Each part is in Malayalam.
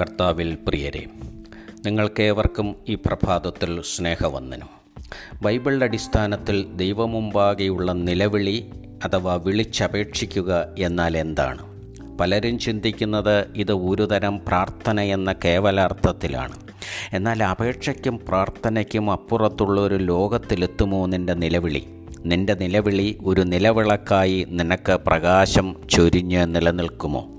കർത്താവിൽ പ്രിയരെ നിങ്ങൾക്കേവർക്കും ഈ പ്രഭാതത്തിൽ സ്നേഹവന്ദനം. ബൈബിളിന്റെ അടിസ്ഥാനത്തിൽ ദൈവമുമ്പാകെയുള്ള നിലവിളി അഥവാ വിളിച്ചപേക്ഷിക്കുക എന്നാൽ എന്താണ്? പലരും ചിന്തിക്കുന്നത് ഇത് ഒരുതരം പ്രാർത്ഥന എന്ന കേവലാർത്ഥത്തിലാണ്. എന്നാൽ അപേക്ഷയ്ക്കും പ്രാർത്ഥനയ്ക്കും അപ്പുറത്തുള്ള ഒരു ലോകത്തിലെത്തുമോ നിന്റെ നിലവിളി? നിന്റെ നിലവിളി ഒരു നിലവിളക്കായി നിനക്ക് പ്രകാശം ചൊരിഞ്ഞ് നിലനിൽക്കുമോ?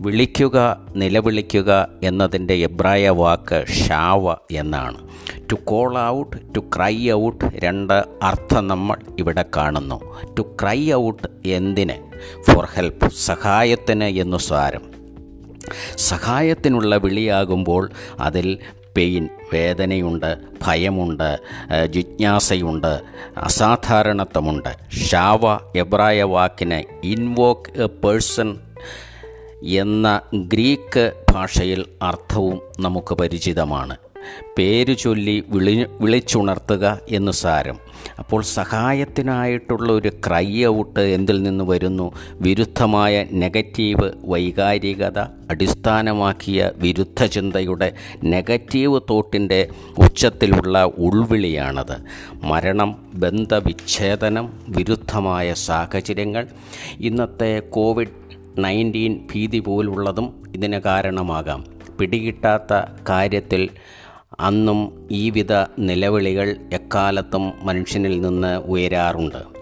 വിളിക്കുക നിലവിളിക്കുക എന്നതിന്റെ എബ്രായ വാക്ക് ഷാവ എന്നാണ്. To call out to cry out രണ്ട് അർത്ഥം നമ്മൾ ഇവിടെ കാണുന്നു. ടു ക്രൈ ഔട്ട് എന്തിന്? ഫോർ ഹെൽപ്പ് സഹായത്തിന് എന്നു സാരം. സഹായത്തിനുള്ള വിളിയാകുമ്പോൾ അതിൽ പെയിൻ വേദനയുണ്ട് ഭയമുണ്ട് ജിജ്ഞാസയുണ്ട് അസാധാരണത്വമുണ്ട്. ഷാവ എബ്രായ വാക്കിന് ഇൻവോക്ക് എ പേഴ്സൺ എന്ന ഗ്രീക്ക് ഭാഷയിൽ അർത്ഥവും നമുക്ക് പരിചിതമാണ്. പേരു ചൊല്ലി വിളി വിളിച്ചുണർത്തുക എന്ന് സാരം. അപ്പോൾ സഹായത്തിനായിട്ടുള്ള ഒരു ക്രൈ ഔട്ട് എന്തിൽ നിന്ന് വരുന്നു? വിരുദ്ധമായ നെഗറ്റീവ് വൈകാരികത അടിസ്ഥാനമാക്കിയ വിരുദ്ധ ചിന്തയുടെ നെഗറ്റീവ് തോട്ടിന്റെ ഉച്ചത്തിലുള്ള ഉൾവിളിയാണത്. മരണം ബന്ധവിച്ഛേദനം വിരുദ്ധമായ സാഹചര്യങ്ങൾ. ഇന്നത്തെ കോവിഡ് നയന്റീൻ ഭീതി പോലുള്ളതും ഇതിന് കാരണമാകാം. പിടികിട്ടാത്ത കാര്യത്തിൽ അന്നും ഈ വിധ നിലവിളികൾ എക്കാലത്തും മനുഷ്യനിൽ നിന്ന് ഉയരാറുണ്ട്.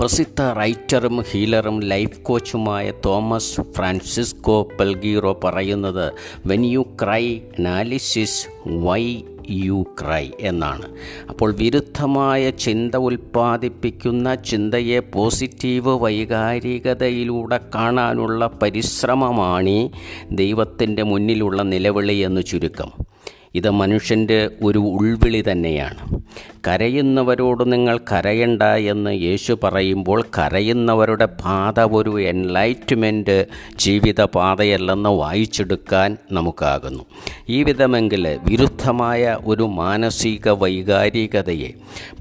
പ്രസിദ്ധ റൈറ്ററും ഹീലറും ലൈഫ് കോച്ചുമായ തോമസ് ഫ്രാൻസിസ്കോ പെൽഗീറോ പറയുന്നത് when you cry analysis why you cry എന്നാണ്. അപ്പോൾ വിരുദ്ധമായ ചിന്ത ഉൽപ്പാദിപ്പിക്കുന്ന ചിന്തയെ പോസിറ്റീവ് വൈകാരികതയിലൂടെ കാണാനുള്ള പരിശ്രമമാണ് ദൈവത്തിന്റെ മുന്നിലുള്ള നിലവിളി എന്ന് ചുരുക്കം. ഇത് മനുഷ്യന്റെ ഒരു ഉൾവിളി തന്നെയാണ്. കരയുന്നവരോട് നിങ്ങൾ കരയണ്ട എന്ന് യേശു പറയുമ്പോൾ കരയുന്നവരുടെ പാത ഒരു എൻലൈറ്റ്മെന്റ് ജീവിത പാതയല്ലെന്ന് വായിച്ചെടുക്കാൻ നമുക്കാകുന്നു. ഈ വിധമെങ്കിൽ വിരുദ്ധമായ ഒരു മാനസിക വൈകാരികതയെ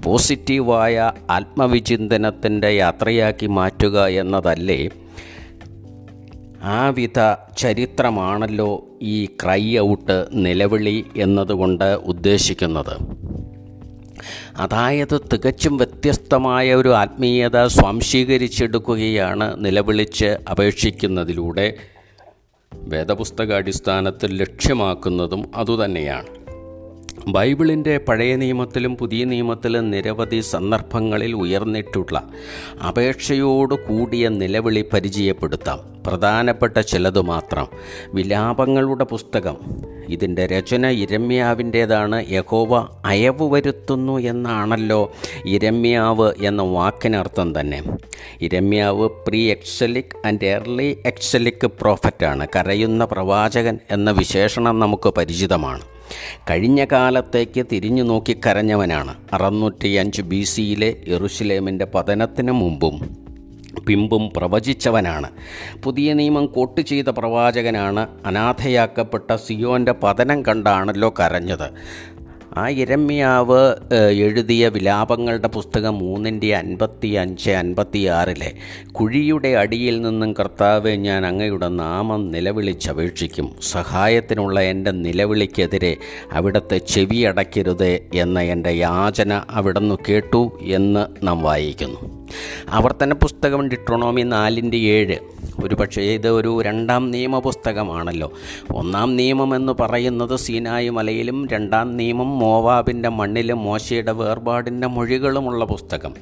പോസിറ്റീവായ ആത്മവിചിന്തനത്തിന്റെ യാത്രയാക്കി മാറ്റുക എന്നതല്ലേ ആ വിധ ചരിത്രമാണല്ലോ ഈ ക്രൈ ഔട്ട് നിലവിളി എന്നതുകൊണ്ട് ഉദ്ദേശിക്കുന്നത്. അതായത് തികച്ചും വ്യത്യസ്തമായ ഒരു ആത്മീയത സ്വാംശീകരിച്ചെടുക്കുകയാണ് നിലവിളിച്ച് അപേക്ഷിക്കുന്നതിലൂടെ. വേദപുസ്തക അടിസ്ഥാനത്തിൽ ലക്ഷ്യമാക്കുന്നതും അതുതന്നെയാണ്. ബൈബിളിന്റെ പഴയ നിയമത്തിലും പുതിയ നിയമത്തിലും നിരവധി സന്ദർഭങ്ങളിൽ ഉയർന്നിട്ടുള്ള അപേക്ഷയോട് കൂടിയ നിലവിളി പരിചയപ്പെടുത്താം. പ്രധാനപ്പെട്ട ചിലത് മാത്രം. വിലാപങ്ങളുടെ പുസ്തകം. ഇതിന്റെ രചന ഇരമ്യാവിന്റേതാണ് യഹോവ അയവ് വരുത്തുന്നു എന്നാണല്ലോ ഇരമ്യാവ് എന്ന വാക്കിനർത്ഥം തന്നെ. ഇരമ്യാവ് pre exilic and early exilic പ്രോഫറ്റാണ്. കരയുന്ന പ്രവാചകൻ എന്ന വിശേഷണം നമുക്ക് പരിചിതമാണ്. കഴിഞ്ഞ കാലത്തേക്ക് തിരിഞ്ഞു നോക്കി കരഞ്ഞവനാണ്. അറുന്നൂറ്റി അഞ്ച് ബി സിയിലെ എറുഷലേമിന്റെ പതനത്തിന് മുമ്പും പിമ്പും പ്രവചിച്ചവനാണ്. പുതിയ നിയമം കോട്ട് ചെയ്ത പ്രവാചകനാണ്. അനാഥയാക്കപ്പെട്ട സിയോന്റെ പതനം കണ്ടാണല്ലോ കരഞ്ഞത്. ആ ഇരമ്യാവ് എഴുതിയ വിലാപങ്ങളുടെ പുസ്തകം മൂന്നിന്റെ അൻപത്തി അഞ്ച് അൻപത്തി ആറിലെ കുഴിയുടെ അടിയിൽ നിന്നും കർത്താവ് ഞാൻ അങ്ങയുടെ നാമം നിലവിളിച്ചപേക്ഷിക്കും. സഹായത്തിനുള്ള എന്റെ നിലവിളിക്കെതിരെ അവിടുത്തെ ചെവി അടയ്ക്കരുത് എന്ന എന്റെ യാചന അവിടുന്ന് കേട്ടു എന്ന് നാം വായിക്കുന്നു. ആവർത്തന പുസ്തകം ഡിട്രോണോമി നാലിന്റെ ഏഴ്. ഒരു പക്ഷേ ഇത് ഒരു രണ്ടാം നിയമ പുസ്തകമാണല്ലോ ഒന്നാം നിയമം എന്ന് പറയുന്നത് സീനായി മലയിലും രണ്ടാം നിയമം മോവാബിന്റെ മണ്ണിലും മോശയുടെ വേർപാടിന്റെ മൊഴികളുമുള്ള പുസ്തകം.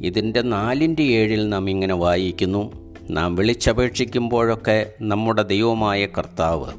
ഇതിന്റെ നാലിന്റെ ഏഴിൽ നാം ഇങ്ങനെ വായിക്കുന്നു. നാം വിളിച്ചപേക്ഷിക്കുമ്പോഴൊക്കെ നമ്മുടെ ദൈവമായ കർത്താവ്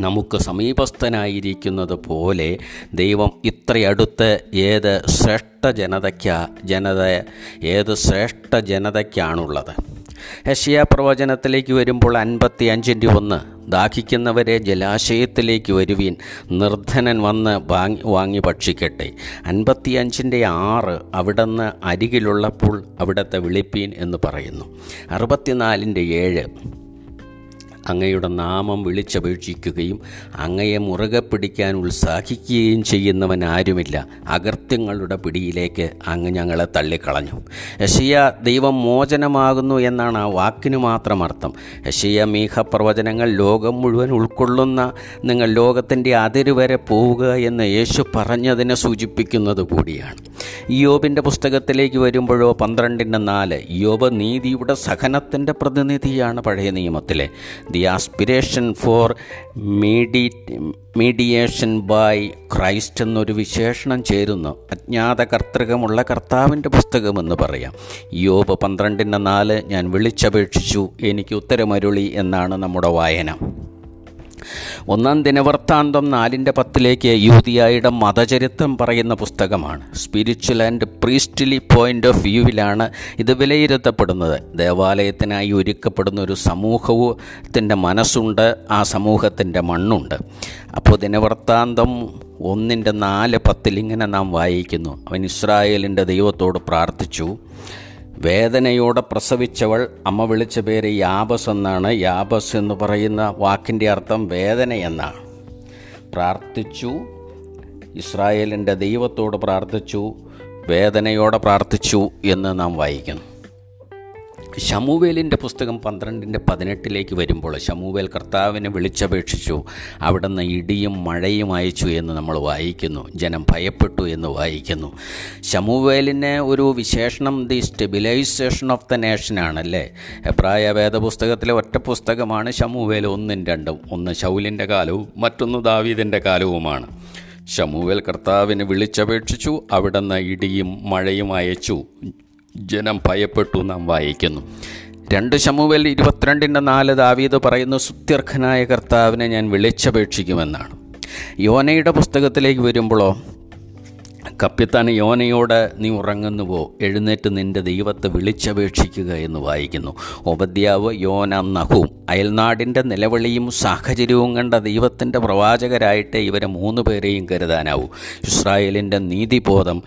നമുക്ക് സമീപസ്ഥനായിരിക്കുന്നത് പോലെ ദൈവം ഇത്രയടുത്ത് ഏത് ശ്രേഷ്ഠ ജനതയ്ക്കാ ജനത ഏത് ശ്രേഷ്ഠ ജനതയ്ക്കാണുള്ളത്. ഹഷിയ പ്രവചനത്തിലേക്ക് വരുമ്പോൾ അൻപത്തി അഞ്ചിന്റെ ഒന്ന്. ദാഹിക്കുന്നവരെ ജലാശയത്തിലേക്ക് വരുവീൻ. നിർധനൻ വന്ന് വാങ്ങി വാങ്ങി ഭക്ഷിക്കട്ടെ. അൻപത്തിയഞ്ചിന്റെ ആറ് അവിടുന്ന് അരികിലുള്ളപ്പോൾ അവിടുത്തെ വിളിപ്പീൻ എന്ന് പറയുന്നു. അറുപത്തിനാലിന്റെ ഏഴ്. അങ്ങയുടെ നാമം വിളിച്ചപേക്ഷിക്കുകയും അങ്ങയെ മുറുകെ പിടിക്കാൻ ഉത്സാഹിക്കുകയും ചെയ്യുന്നവൻ ആരുമില്ല. അകൃത്യങ്ങളുടെ പിടിയിലേക്ക് അങ്ങ് ഞങ്ങളെ തള്ളിക്കളഞ്ഞു. യഷിയ ദൈവം മോചനമാകുന്നു എന്നാണ് ആ വാക്കിന് മാത്രം അർത്ഥം. യഷിയ മീഹ പ്രവചനങ്ങൾ ലോകം മുഴുവൻ ഉൾക്കൊള്ളുന്ന നിങ്ങൾ ലോകത്തിന്റെ അതിര് വരെ പോവുക എന്ന് യേശു പറഞ്ഞതിനെ സൂചിപ്പിക്കുന്നത് കൂടിയാണ്. യോബിന്റെ പുസ്തകത്തിലേക്ക് വരുമ്പോഴോ പന്ത്രണ്ടിന്റെ നാല് യോബ് നീതിയുടെ സഹനത്തിന്റെ പ്രതിനിധിയാണ് പഴയ നിയമത്തിലെ. The aspiration for medi mediation by Christ എന്നൊരു വിശേഷണം ചേരുന്നു. അജ്ഞാത കർത്തൃകമുള്ള കർത്താവിന്റെ പുസ്തകമെന്ന് പറയാം. യോബ് പന്ത്രണ്ടിന്റെ നാല് ഞാൻ വിളിച്ചപേക്ഷിച്ചു. എനിക്ക് ഉത്തരമരുളി എന്നാണ് നമ്മുടെ വായന. ഒന്നാം ദിനവൃത്താന്തം നാലിന്റെ പത്തിലേക്ക് യൂതിയായുടെ മതചരിത്രം പറയുന്ന പുസ്തകമാണ്. Spiritual and priestly point of വ്യൂവിലാണ് ഇത് വിലയിരുത്തപ്പെടുന്നത്. ദേവാലയത്തിനായി ഒരുക്കപ്പെടുന്ന ഒരു സമൂഹത്തിന്റെ മനസ്സുണ്ട് ആ സമൂഹത്തിന്റെ മണ്ണുണ്ട്. അപ്പോൾ ദിനവൃത്താന്തം ഒന്നിന്റെ നാല് പത്തിൽ ഇങ്ങനെ നാം വായിക്കുന്നു. അവൻ ഇസ്രായേലിന്റെ ദൈവത്തോട് പ്രാർത്ഥിച്ചു. വേദനയോടെ പ്രസവിച്ചവൾ അമ്മ വിളിച്ച പേര് യാബസ് എന്നാണ്. യാബസ് എന്ന് പറയുന്ന വാക്കിന്റെ അർത്ഥം വേദന എന്നാണ്. പ്രാർത്ഥിച്ചു. ഇസ്രായേലിന്റെ ദൈവത്തോട് പ്രാർത്ഥിച്ചു. വേദനയോടെ പ്രാർത്ഥിച്ചു എന്ന് നാം വായിക്കുന്നു. ശമുവേലിന്റെ പുസ്തകം പന്ത്രണ്ടിന്റെ പതിനെട്ടിലേക്ക് വരുമ്പോൾ ശമുവേൽ കർത്താവിനെ വിളിച്ചപേക്ഷിച്ചു അവിടുന്ന് ഇടിയും മഴയും അയച്ചു എന്ന് നമ്മൾ വായിക്കുന്നു ജനം ഭയപ്പെട്ടു എന്ന് വായിക്കുന്നു. ശമുവേലിന് ഒരു വിശേഷണം the stabilisation of the nation ആണല്ലേ? എബ്രായ വേദപുസ്തകത്തിലെ ഒറ്റ പുസ്തകമാണ് ശമുവേൽ ഒന്നും രണ്ടും ഒന്ന് ശൗലിന്റെ കാലവും മറ്റൊന്ന് ദാവീദിന്റെ കാലവുമാണ്. ശമുവേൽ കർത്താവിനെ വിളിച്ചപേക്ഷിച്ചു അവിടുന്ന് ഇടിയും മഴയും അയച്ചു ജനം ഭയപ്പെട്ടു നാം വായിക്കുന്നു. രണ്ട് ശമുവേൽ ഇരുപത്തിരണ്ടിന്റെ നാല് ദാവീദ് പറയുന്ന സുത്യർഘനായ കർത്താവിനെ ഞാൻ വിളിച്ചപേക്ഷിക്കുമെന്നാണ്. യോനയുടെ പുസ്തകത്തിലേക്ക് വരുമ്പോഴോ കപ്പിത്താൻ യോനയോട് നീ ഉറങ്ങുന്നുവോ? എഴുന്നേറ്റ് നിന്റെ ദൈവത്തെ വിളിച്ചപേക്ഷിക്കുക എന്ന് വായിക്കുന്നു. ഉപദ്യാവ് യോന നഹും അയൽനാടിന്റെ നിലവിളിയും സാഹചര്യവും കണ്ട ദൈവത്തിന്റെ പ്രവാചകരായിട്ട് ഇവരെ മൂന്ന് പേരെയും കരുതാനാവൂ. ഇസ്രായേലിന്റെ നീതിബോധം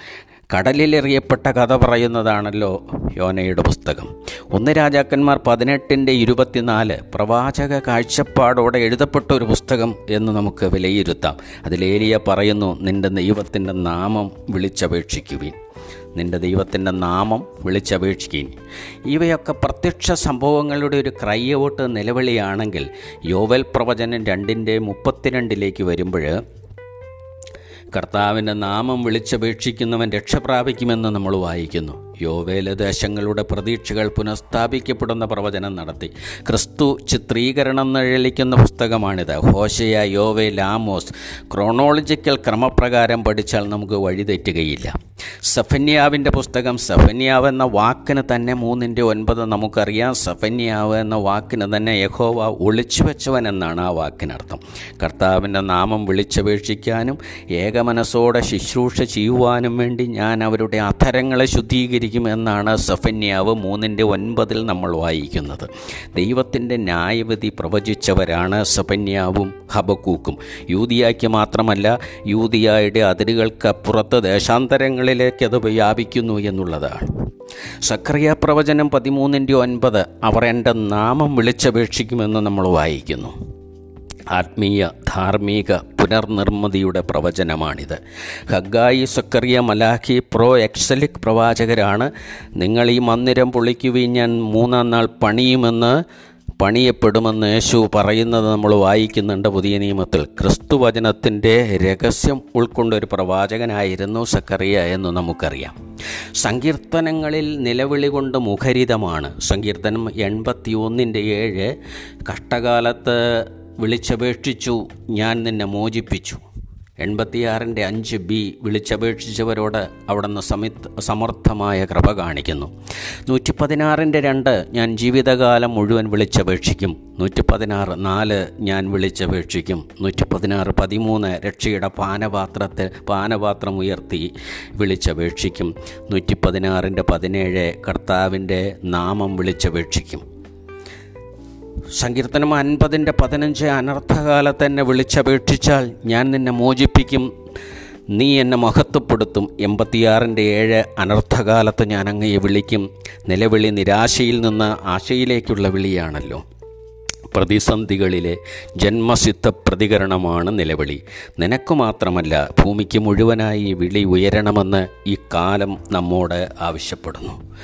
കടലിലെറിയപ്പെട്ട കഥ പറയുന്നതാണല്ലോ യോനയുടെ പുസ്തകം. ഒന്ന് രാജാക്കന്മാർ പതിനെട്ടിന്റെ ഇരുപത്തിനാല് പ്രവാചക കാഴ്ചപ്പാടോടെ എഴുതപ്പെട്ട ഒരു പുസ്തകം എന്ന് നമുക്ക് വിലയിരുത്താം. അതിലേലിയ പറയുന്നു നിന്റെ ദൈവത്തിന്റെ നാമം വിളിച്ചപേക്ഷിക്കുവിൻ. നിന്റെ ദൈവത്തിന്റെ നാമം വിളിച്ചപേക്ഷിക്കുകയും ഇവയൊക്കെ പ്രത്യക്ഷ സംഭവങ്ങളുടെ ഒരു ക്രൈയോട്ട് നിലവിളിയാണെങ്കിൽ യോവൽ പ്രവചനം രണ്ടിന്റെ മുപ്പത്തിരണ്ടിലേക്ക് വരുമ്പോൾ കർത്താവിന്റെ നാമം വിളിച്ചപേക്ഷിക്കുന്നവൻ രക്ഷ പ്രാപിക്കുമെന്ന് നമ്മൾ വായിക്കുന്നു. യോവേല ദേശങ്ങളുടെ പ്രതീക്ഷകൾ പുനഃസ്ഥാപിക്കപ്പെടുന്ന പ്രവചനം നടത്തി. ക്രിസ്തു ചിത്രീകരണം നിഴലിക്കുന്ന പുസ്തകമാണിത്. ഹോഷയ യോവേ ലാമോസ് ക്രോണോളജിക്കൽ ക്രമപ്രകാരം പഠിച്ചാൽ നമുക്ക് വഴിതെറ്റുകയില്ല സഫന്യാവിന്റെ പുസ്തകം സഫന്യാവ് എന്ന വാക്കിന് തന്നെ മൂന്നിന്റെ ഒൻപത് നമുക്കറിയാം. സഫന്യാവ് എന്ന വാക്കിന് തന്നെ യഹോവ ഒളിച്ചു വെച്ചവൻ എന്നാണ് ആ വാക്കിനർത്ഥം. കർത്താവിന്റെ നാമം വിളിച്ചപേക്ഷിക്കാനും ഏകമനസ്സോടെ ശുശ്രൂഷ ചെയ്യുവാനും വേണ്ടി ഞാൻ അവരുടെ അധരങ്ങളെ ശുദ്ധീകരിക്കുമെന്നാണ് സഫന്യാവ് മൂന്നിന്റെ ഒൻപതിൽ നമ്മൾ വായിക്കുന്നത്. ദൈവത്തിന്റെ ന്യായവിധി പ്രവചിച്ചവരാണ് സഫന്യാവും ഹബക്കൂക്കും. യൂതിയായ്ക്ക് മാത്രമല്ല യൂതിയായുടെ അതിരുകൾക്കപ്പുറത്ത് ദേശാന്തരങ്ങളിലേക്ക് അത് വ്യാപിക്കുന്നു എന്നുള്ളതാണ്. സക്രിയ പ്രവചനം പതിമൂന്നിന്റെ ഒൻപത് അവർ എന്റെ നാമം വിളിച്ചപേക്ഷിക്കുമെന്ന് നമ്മൾ വായിക്കുന്നു. ആത്മീയ ധാർമ്മിക പുനർനിർമ്മിതിയുടെ പ്രവചനമാണിത്. ഹഗായി സക്കറിയ മലാഖി പ്രോ എക്സലിക് പ്രവാചകരാണ്. നിങ്ങൾ ഈ മന്ദിരം പൊളിക്കുവിൻ ഞാൻ മൂന്നാം നാൾ പണിയുമെന്ന് പണിയപ്പെടുമെന്ന് യേശു പറയുന്നത് നമ്മൾ വായിക്കുന്നുണ്ട് പുതിയ നിയമത്തിൽ. ക്രിസ്തുവചനത്തിന്റെ രഹസ്യം ഉൾക്കൊണ്ട ഒരു പ്രവാചകനായിരുന്നു സക്കറിയ എന്ന് നമുക്കറിയാം. സങ്കീർത്തനങ്ങളിൽ നിലവിളി കൊണ്ട് മുഖരിതമാണ്. സങ്കീർത്തനം എൺപത്തി ഒന്നിന്റെ ഏഴ് കഷ്ടകാലത്ത് വിളിച്ചപേക്ഷിച്ചു ഞാൻ നിന്നെ മോചിപ്പിച്ചു. എൺപത്തിയാറിന്റെ അഞ്ച് ബി വിളിച്ചപേക്ഷിച്ചവരോട് അവിടുന്ന് സമിത് സമർത്ഥമായ കൃപ കാണിക്കുന്നു. നൂറ്റി പതിനാറിന്റെ രണ്ട് ഞാൻ ജീവിതകാലം മുഴുവൻ വിളിച്ചപേക്ഷിക്കും. നൂറ്റി പതിനാറ് നാല് ഞാൻ വിളിച്ചപേക്ഷിക്കും. നൂറ്റി പതിനാറ് പതിമൂന്ന് രക്ഷയുടെ പാനപാത്രത്തെ പാനപാത്രം ഉയർത്തി വിളിച്ചപേക്ഷിക്കും. നൂറ്റി പതിനാറിന്റെ പതിനേഴ് കർത്താവിന്റെ നാമം വിളിച്ചപേക്ഷിക്കും. സങ്കീർത്തനം അൻപതിന്റെ പതിനഞ്ച് അനർത്ഥകാലത്ത് എന്നെ വിളിച്ചപേക്ഷിച്ചാൽ ഞാൻ നിന്നെ മോചിപ്പിക്കും. നീ എന്നെ മഹത്വപ്പെടുത്തും. എൺപത്തിയാറിന്റെ ഏഴ് അനർത്ഥകാലത്ത് ഞാൻ അങ്ങയെ വിളിക്കും. നിലവിളി നിരാശയിൽ നിന്ന് ആശയിലേക്കുള്ള വിളിയാണല്ലോ. പ്രതിസന്ധികളിലെ ജന്മസിദ്ധ പ്രതികരണമാണ് നിലവിളി. നിനക്ക് മാത്രമല്ല ഭൂമിക്ക് മുഴുവനായി വിളി ഉയരണമെന്ന് ഈ കാലം നമ്മോട് ആവശ്യപ്പെടുന്നു.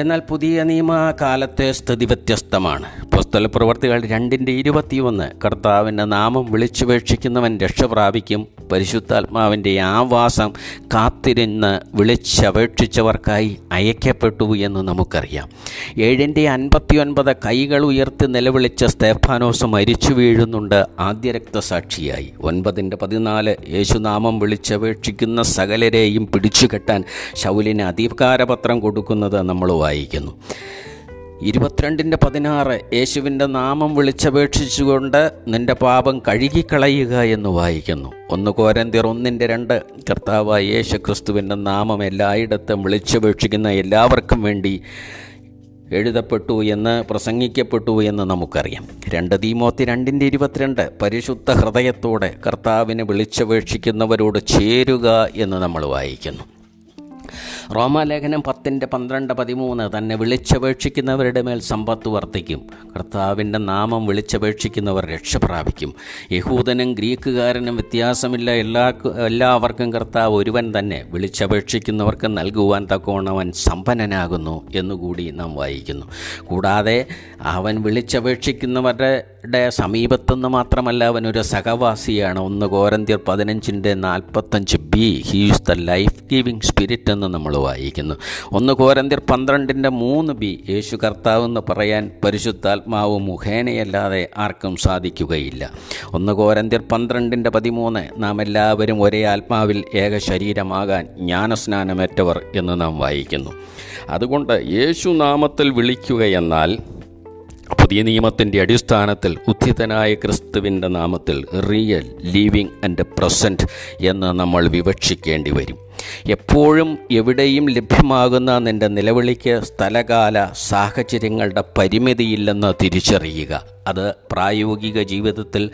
എന്നാൽ പുതിയ നിയമ കാലത്തെ സ്ഥിതി വ്യത്യസ്തമാണ്. പുസ്തക പ്രവർത്തികൾ രണ്ടിന്റെ ഇരുപത്തിയൊന്ന്. കർത്താവിന്റെ നാമം വിളിച്ചുപേക്ഷിക്കുന്നവൻ രക്ഷ പ്രാപിക്കും. പരിശുദ്ധാത്മാവിന്റെ ആവാസം കാത്തിരുന്ന് വിളിച്ചപേക്ഷിച്ചവർക്കായി അയക്കപ്പെട്ടു എന്ന് നമുക്കറിയാം. ഏഴിന്റെ അൻപത്തിയൊൻപത് കൈകൾ ഉയർത്തി നിലവിളിച്ച സ്തേഫാനോസ് മരിച്ചു വീഴുന്നുണ്ട്. ആദ്യ രക്തസാക്ഷിയായി. ഒൻപതിന്റെ പതിനാല് യേശുനാമം വിളിച്ചപേക്ഷിക്കുന്ന സകലരെയും പിടിച്ചുകെട്ടാൻ ശൗലിന് അധികാരപത്രം കൊടുക്കുന്നത് നമ്മൾ വായിക്കുന്നു. ഇരുപത്തിരണ്ടിന്റെ പതിനാറ് യേശുവിന്റെ നാമം വിളിച്ചപേക്ഷിച്ചുകൊണ്ട് നിന്റെ പാപം കഴുകിക്കളയുക എന്ന് വായിക്കുന്നു. ഒന്ന് കോരന്തിർ ഒന്നിന്റെ രണ്ട് കർത്താവ് യേശു ക്രിസ്തുവിന്റെ നാമം എല്ലായിടത്തും വിളിച്ചപേക്ഷിക്കുന്ന എല്ലാവർക്കും വേണ്ടി എഴുതപ്പെട്ടു എന്ന് പ്രസംഗിക്കപ്പെട്ടു എന്ന് നമുക്കറിയാം. രണ്ട് തീമോത്തി രണ്ടിന്റെ ഇരുപത്തിരണ്ട് പരിശുദ്ധ ഹൃദയത്തോടെ കർത്താവിനെ വിളിച്ചപേക്ഷിക്കുന്നവരോട് ചേരുക എന്ന് നമ്മൾ വായിക്കുന്നു. റോമാലേഖനം പത്തിന്റെ പന്ത്രണ്ട് പതിമൂന്ന് തന്നെ വിളിച്ചപേക്ഷിക്കുന്നവരുടെ മേൽ സമ്പത്ത് വർദ്ധിക്കും. കർത്താവിന്റെ നാമം വിളിച്ചപേക്ഷിക്കുന്നവർ രക്ഷ പ്രാപിക്കും. യഹൂദനും ഗ്രീക്കുകാരനും വ്യത്യാസമില്ല. എല്ലാ എല്ലാവർക്കും കർത്താവ് ഒരുവൻ തന്നെ. വിളിച്ചപേക്ഷിക്കുന്നവർക്ക് നൽകുവാൻ തക്കവണ്ണവൻ സമ്പന്നനാകുന്നു എന്നുകൂടി നാം വായിക്കുന്നു. കൂടാതെ അവൻ വിളിച്ചപേക്ഷിക്കുന്നവരുടെ സമീപത്തുനിന്ന് മാത്രമല്ല അവനൊരു സഹവാസിയാണ്. ഒന്ന് കോരന്തിയർ പതിനഞ്ചിന്റെ നാൽപ്പത്തഞ്ച് B. He's the life giving spirit എന്ന് നമ്മൾ വായിക്കുന്നു. ഒന്ന് കോരന്തിർ പന്ത്രണ്ടിന്റെ മൂന്ന് ബി. യേശു കർത്താവ് എന്ന് പറയാൻ പരിശുദ്ധാത്മാവ് മുഖേനയല്ലാതെ ആർക്കും സാധിക്കുകയില്ല. ഒന്ന് കോരന്തിർ പന്ത്രണ്ടിന്റെ പതിമൂന്ന്. നാം എല്ലാവരും ഒരേ ആത്മാവിൽ ഏക ശരീരമാകാൻ ജ്ഞാനസ്നാനമേറ്റവർ എന്ന് നാം വായിക്കുന്നു. അതുകൊണ്ട് യേശു നാമത്തിൽ വിളിക്കുകയെന്നാൽ പുതിയ നിയമത്തിന്റെ അടിസ്ഥാനത്തിൽ ഉദ്ധിതനായ ക്രിസ്തുവിന്റെ നാമത്തിൽ റിയൽ ലിവിങ് ആൻഡ് പ്രസന്റ് എന്ന് നമ്മൾ വിവക്ഷിക്കേണ്ടി വരും. എപ്പോഴും എവിടെയും ലഭ്യമാകുന്ന നിന്റെ നിലവിളിക്ക് സ്ഥലകാല സാഹചര്യങ്ങളുടെ പരിമിതിയില്ലെന്ന് തിരിച്ചറിയുക. അത് പ്രായോഗിക ജീവിതത്തിൽ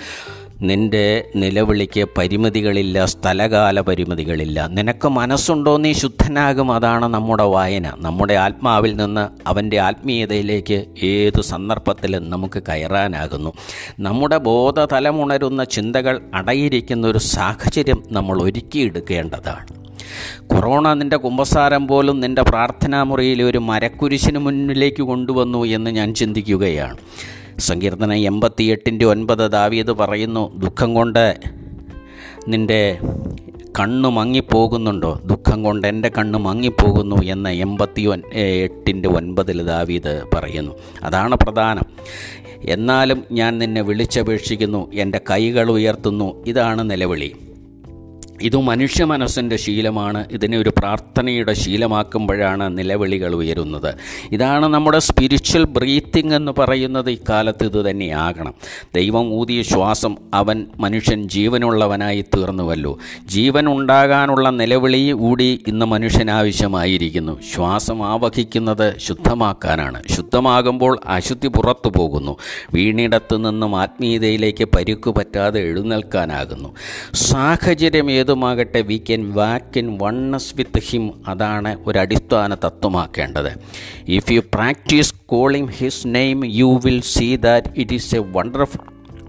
നിന്റെ നിലവിളിക്ക് പരിമിതികളില്ല സ്ഥലകാല പരിമിതികളില്ല. നിനക്ക് മനസ്സുണ്ടോ? നീ ശുദ്ധനാകും. അതാണ് നമ്മുടെ വായന. നമ്മുടെ ആത്മാവിൽ നിന്ന് അവന്റെ ആത്മീയതയിലേക്ക് ഏത് സന്ദർഭത്തിലും നമുക്ക് കയറാനാകുന്നു. നമ്മുടെ ബോധതലമുണരുന്ന ചിന്തകൾ അടയിരിക്കുന്ന ഒരു സാഹചര്യം നമ്മൾ ഒരുക്കിയെടുക്കേണ്ടതാണ്. കൊറോണ നിന്റെ കുമ്പസാരം പോലും നിന്റെ പ്രാർത്ഥനാ മുറിയിൽ ഒരു മരക്കുരിശിന് മുന്നിലേക്ക് കൊണ്ടുവന്നു എന്ന് ഞാൻ ചിന്തിക്കുകയാണ്. സങ്കീർത്തനം എൺപത്തിയെട്ടിന്റെ ഒൻപത് ദാവീത് പറയുന്നു ദുഃഖം കൊണ്ട് നിന്റെ കണ്ണ് മങ്ങിപ്പോകുന്നുണ്ടോ? ദുഃഖം കൊണ്ട് എന്റെ കണ്ണ് മങ്ങിപ്പോകുന്നു എന്ന് എൺപത്തി ഒൻ എട്ടിന്റെ ഒൻപതിൽ ദാവീത് പറയുന്നു. അതാണ് പ്രധാനം. എന്നാലും ഞാൻ നിന്നെ വിളിച്ചപേക്ഷിക്കുന്നു എന്റെ കൈകൾ ഉയർത്തുന്നു ഇതാണ് നിലവിളി. ഇത് മനുഷ്യ മനസ്സിന്റെ ശീലമാണ്. ഇതിനെ ഒരു പ്രാർത്ഥനയുടെ ശീലമാക്കുമ്പോഴാണ് നിലവിളികൾ ഉയരുന്നത്. ഇതാണ് നമ്മുടെ സ്പിരിച്വൽ ബ്രീത്തിങ് എന്ന് പറയുന്നത് ഇക്കാലത്ത് ഇത് തന്നെയാകണം. ദൈവം ഊതിയ ശ്വാസം അവൻ മനുഷ്യൻ ജീവനുള്ളവനായി തീർന്നുവല്ലോ. ജീവൻ ഉണ്ടാകാനുള്ള നിലവിളി കൂടി ഇന്ന് മനുഷ്യൻ ആവശ്യമായിരിക്കുന്നു ശ്വാസം ആവഹിക്കുന്നത് ശുദ്ധമാക്കാനാണ്. ശുദ്ധമാകുമ്പോൾ അശുദ്ധി പുറത്തു പോകുന്നു. വീണിടത്തു നിന്നും ആത്മീയതയിലേക്ക് പരുക്കു പറ്റാതെ എഴുന്നേൽക്കാനാകുന്നു. സാഹചര്യം ഏതുമാകട്ടെ we can walk in oneness with him അതാണ് ഒരു അടിസ്ഥാന തത്വമാക്കേണ്ടത്. If you practise calling his name you will see that it is a wonderful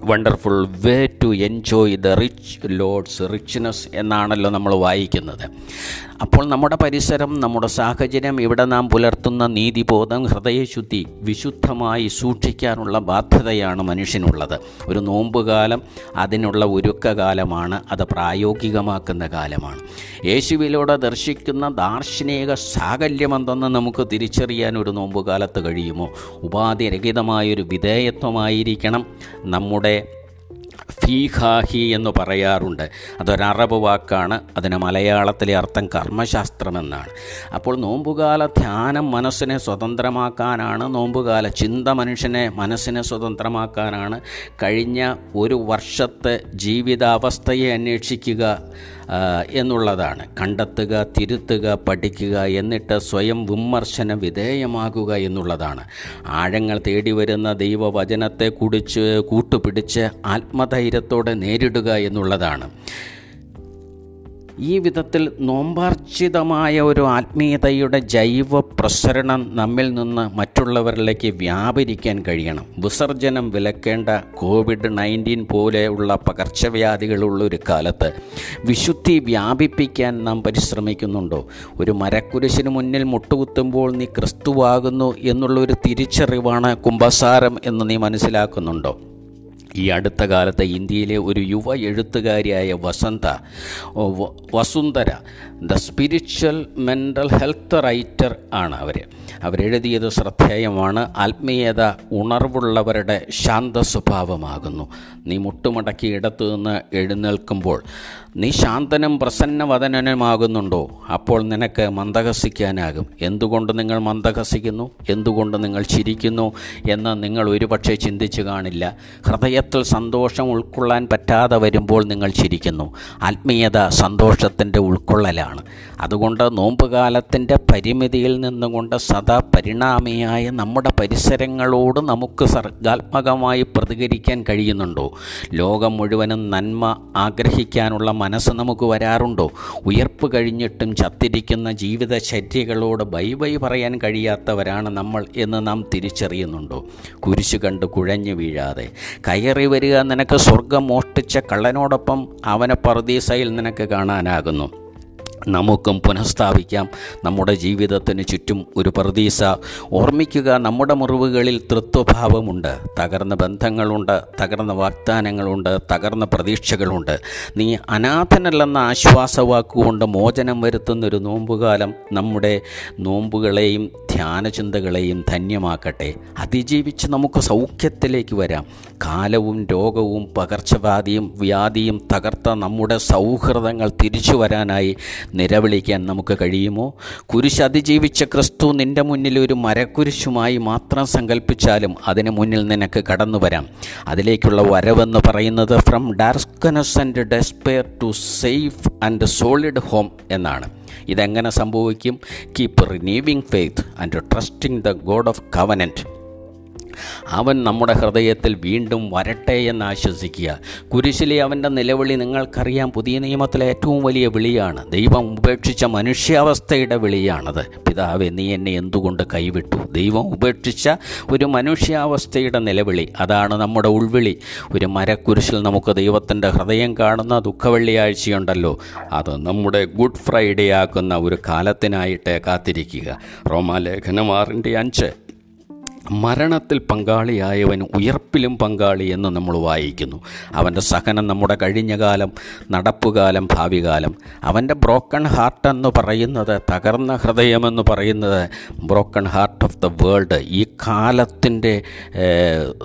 wonderful way to enjoy the rich lord's richness എന്നാണല്ലോ നമ്മൾ വായിക്കുന്നത്. അപ്പോൾ നമ്മുടെ പരിസരം നമ്മുടെ സാഹചര്യം ഇവിടെ നാം പുലർത്തുന്ന നീതിബോധം ഹൃദയശുദ്ധി വിശുദ്ധമായി സൂക്ഷിക്കാനുള്ള ബാധ്യതയാണ് മനുഷ്യനുള്ളത്. ഒരു നോമ്പുകാലം അതിനുള്ള ഒരുക്കകാലമാണ് അത് പ്രായോഗികമാക്കുന്ന കാലമാണ്. യേശുവിലൂടെ ദർശിക്കുന്ന ദാർശനിക സാകല്യമെന്തെന്ന് നമുക്ക് തിരിച്ചറിയാൻ ഒരു നോമ്പുകാലത്ത് കഴിയുമോ? ഉപാധിരഹിതമായൊരു വിധേയത്വമായിരിക്കണം. നമ്മുടെ ഫീഹാഹി എന്ന് പറയാറുണ്ട്. അതൊരറബ് വാക്കാണ്. അതിന് മലയാളത്തിലെ അർത്ഥം കർമ്മശാസ്ത്രമെന്നാണ്. അപ്പോൾ നോമ്പുകാല ധ്യാനം മനസ്സിനെ സ്വതന്ത്രമാക്കാനാണ് നോമ്പുകാല ചിന്ത മനുഷ്യനെ മനസ്സിനെ സ്വതന്ത്രമാക്കാനാണ് കഴിഞ്ഞ ഒരു വർഷത്തെ ജീവിതാവസ്ഥയെ അന്വേഷിക്കുക. എന്നുള്ളതാണ്. കണ്ടെത്തുക തിരുത്തുക പഠിക്കുക എന്നിട്ട് സ്വയം വിമർശന വിധേയമാകുക എന്നുള്ളതാണ്. ആഴങ്ങൾ തേടി വരുന്ന ദൈവവചനത്തെ കുടിച്ച് കൂട്ടുപിടിച്ച് ആത്മധൈര്യത്തോടെ നേരിടുക എന്നുള്ളതാണ്. ഈ വിധത്തിൽ നോമ്പാർജിതമായ ഒരു ആത്മീയതയുടെ ജൈവ പ്രസരണം നമ്മിൽ നിന്ന് മറ്റുള്ളവരിലേക്ക് വ്യാപരിക്കാൻ കഴിയണം. വിസർജനം വിലക്കേണ്ട കോവിഡ് നയന്റീൻ പോലെയുള്ള പകർച്ചവ്യാധികളുള്ള ഒരു കാലത്ത് വിശുദ്ധി വ്യാപിപ്പിക്കാൻ നാം പരിശ്രമിക്കുന്നുണ്ടോ? ഒരു മരക്കുരിശിന് മുന്നിൽ മുട്ടുകുത്തുമ്പോൾ നീ ക്രിസ്തുവാകുന്നു എന്നുള്ളൊരു തിരിച്ചറിവാണ് കുംഭസാരം എന്ന് നീ മനസ്സിലാക്കുന്നുണ്ടോ? ഈ അടുത്ത കാലത്ത് ഇന്ത്യയിലെ ഒരു യുവ എഴുത്തുകാരിയായ Vasantha Vasundhara the spiritual mental health writer ആണ് അവർ അവരെഴുതിയത് ശ്രദ്ധേയമാണ്. ആത്മീയത ഉണർവുള്ളവരുടെ ശാന്ത സ്വഭാവമാകുന്നു നീ മുട്ടുമടക്കി ഇടത്തു നിന്ന് എഴുന്നേൽക്കുമ്പോൾ നീ ശാന്തനും പ്രസന്നവദനനുമാകുന്നുണ്ടോ? അപ്പോൾ നിനക്ക് മന്ദഹസിക്കാനാകും. എന്തുകൊണ്ട് നിങ്ങൾ മന്ദഹസിക്കുന്നു? എന്തുകൊണ്ട് നിങ്ങൾ ചിരിക്കുന്നു? എന്ന് നിങ്ങൾ ഒരുപക്ഷെ ചിന്തിച്ചു കാണില്ല. ഹൃദയത്തിൽ സന്തോഷം ഉൾക്കൊള്ളാൻ പറ്റാതെ വരുമ്പോൾ നിങ്ങൾ ചിരിക്കുന്നു. ആത്മീയത സന്തോഷത്തിന്റെ ഉൾക്കൊള്ളലാണ്. അതുകൊണ്ട് നോമ്പുകാലത്തിന്റെ പരിമിതിയിൽ നിന്നുകൊണ്ട് സദാ പരിണാമിയായ നമ്മുടെ പരിസരങ്ങളോട് നമുക്ക് സർഗാത്മകമായി പ്രതികരിക്കാൻ കഴിയുന്നുണ്ടോ? ലോകം മുഴുവനും നന്മ ആഗ്രഹിക്കാനുള്ള മനസ്സ് നമുക്ക് വരാറുണ്ടോ? ഉയർപ്പ് കഴിഞ്ഞിട്ടും ചത്തിരിക്കുന്ന ജീവിതചര്യകളോട് ബൈ ബൈ പറയാൻ കഴിയാത്തവരാണ് നമ്മൾ എന്ന് നാം തിരിച്ചറിയുന്നുണ്ടോ? കുരിശു കണ്ട് കുഴഞ്ഞു വീഴാതെ കയറി വരിക നിനക്ക് സ്വർഗം മോഷ്ടിച്ച കള്ളനോടൊപ്പം അവനെ പറദീസയിൽ നിനക്ക് കാണാനാകുന്നു. നമുക്കും പുനഃസ്ഥാപിക്കാം. നമ്മുടെ ജീവിതത്തിന് ചുറ്റും ഒരു പ്രതീസ. ഓർമ്മിക്കുക നമ്മുടെ മുറിവുകളിൽ തൃത്വഭാവമുണ്ട്. തകർന്ന ബന്ധങ്ങളുണ്ട് തകർന്ന വാഗ്ദാനങ്ങളുണ്ട് തകർന്ന പ്രതീക്ഷകളുണ്ട്. നീ അനാഥനല്ലെന്ന ആശ്വാസവാക്കുകൊണ്ട് മോചനം വരുത്തുന്നൊരു നോമ്പുകാലം നമ്മുടെ നോമ്പുകളെയും ധ്യാനചിന്തകളെയും ധന്യമാക്കട്ടെ. അതിജീവിച്ച് നമുക്ക് സൗഖ്യത്തിലേക്ക് വരാം. കാലവും രോഗവും പകർച്ചവ്യാധിയും വ്യാധിയും തകർത്ത നമ്മുടെ സൗഹൃദങ്ങൾ തിരിച്ചു വരാനായി നിലവിളിക്കാൻ നമുക്ക് കഴിയുമോ? കുരിശ് അതിജീവിച്ച ക്രിസ്തു നിന്റെ മുന്നിൽ ഒരു മരക്കുരിശുമായി മാത്രം സങ്കല്പിച്ചാലും അതിന് മുന്നിൽ നിനക്ക് കടന്നു വരാം അതിലേക്കുള്ള വരവെന്ന് പറയുന്നത് from darkness and despair to safe and solid home എന്നാണ്. ഇതെങ്ങനെ സംഭവിക്കും? Keep renewing faith and trusting the God of covenant അവൻ നമ്മുടെ ഹൃദയത്തിൽ വീണ്ടും വരട്ടെ എന്ന് ആശ്വസിക്കുക. കുരിശിലെ അവന്റെ നിലവിളി നിങ്ങൾക്കറിയാം. പുതിയ നിയമത്തിലെ ഏറ്റവും വലിയ വിളിയാണ്. ദൈവം ഉപേക്ഷിച്ച മനുഷ്യാവസ്ഥയുടെ വിളിയാണത്. പിതാവെ നീ എന്നെ എന്തുകൊണ്ട് കൈവിട്ടു? ദൈവം ഉപേക്ഷിച്ച ഒരു മനുഷ്യാവസ്ഥയുടെ നിലവിളി. അതാണ് നമ്മുടെ ഉൾവിളി. ഒരു മരക്കുരിശിൽ നമുക്ക് ദൈവത്തിന്റെ ഹൃദയം കാണുന്ന ദുഃഖവെള്ളിയാഴ്ചയുണ്ടല്ലോ. അത് നമ്മുടെ ഗുഡ് ഫ്രൈഡേ ആക്കുന്ന ഒരു കാലത്തിനായിട്ട് കാത്തിരിക്കുക. റോമാലേഖനം ആറിന്റെ അഞ്ച്. മരണത്തിൽ പങ്കാളിയായവൻ ഉയർപ്പിലും പങ്കാളി എന്ന് നമ്മൾ വായിക്കുന്നു. അവന്റെ സഹനം നമ്മുടെ കഴിഞ്ഞ കാലം നടപ്പുകാലം ഭാവികാലം. അവന്റെ ബ്രോക്കൺ ഹാർട്ട് എന്ന് പറയുന്നത് തകർന്ന ഹൃദയമെന്ന് പറയുന്നത് broken heart of the world ഈ കാലത്തിന്റെ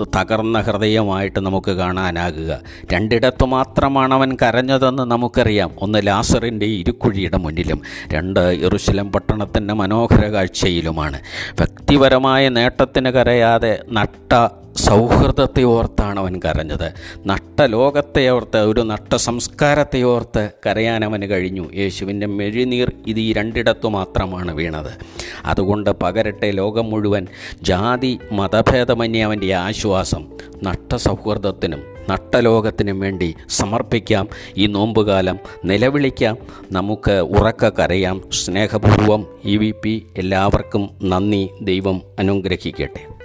തകർന്ന ഹൃദയമായിട്ട് നമുക്ക് കാണാനാകുക. രണ്ടിടത്ത് മാത്രമാണ് അവൻ കരഞ്ഞതെന്ന് നമുക്കറിയാം. ഒന്ന് ലാസറിന്റെ ഇരുക്കുഴിയുടെ മുന്നിലും രണ്ട് ഇറുശലം പട്ടണത്തിന്റെ മനോഹര കാഴ്ചയിലുമാണ്. വ്യക്തിപരമായ നേട്ടത്തിന് കരയാതെ നട്ട സൗഹൃദത്തെ ഓർത്താണ് അവൻ കരഞ്ഞത്. നട്ട ലോകത്തെ ഓർത്ത് ഒരു നട്ട സംസ്കാരത്തെ ഓർത്ത് കരയാൻ അവന് കഴിഞ്ഞു. യേശുവിന്റെ മെഴിനീർ ഇത് ഈ രണ്ടിടത്തു മാത്രമാണ് വീണത്. അതുകൊണ്ട് പകരട്ടെ ലോകം മുഴുവൻ ജാതി മതഭേദമന്യേ അവന്റെ ആശ്വാസം. നട്ട സൗഹൃദത്തിനും നട്ടലോകത്തിനും വേണ്ടി സമർപ്പിക്കാം. ഈ നോമ്പുകാലം നിലവിളിക്കാം. നമുക്ക് ഉറക്ക കരയാം. സ്നേഹപൂർവം ഇ വി പി എല്ലാവർക്കും നന്ദി. ദൈവം അനുഗ്രഹിക്കട്ടെ.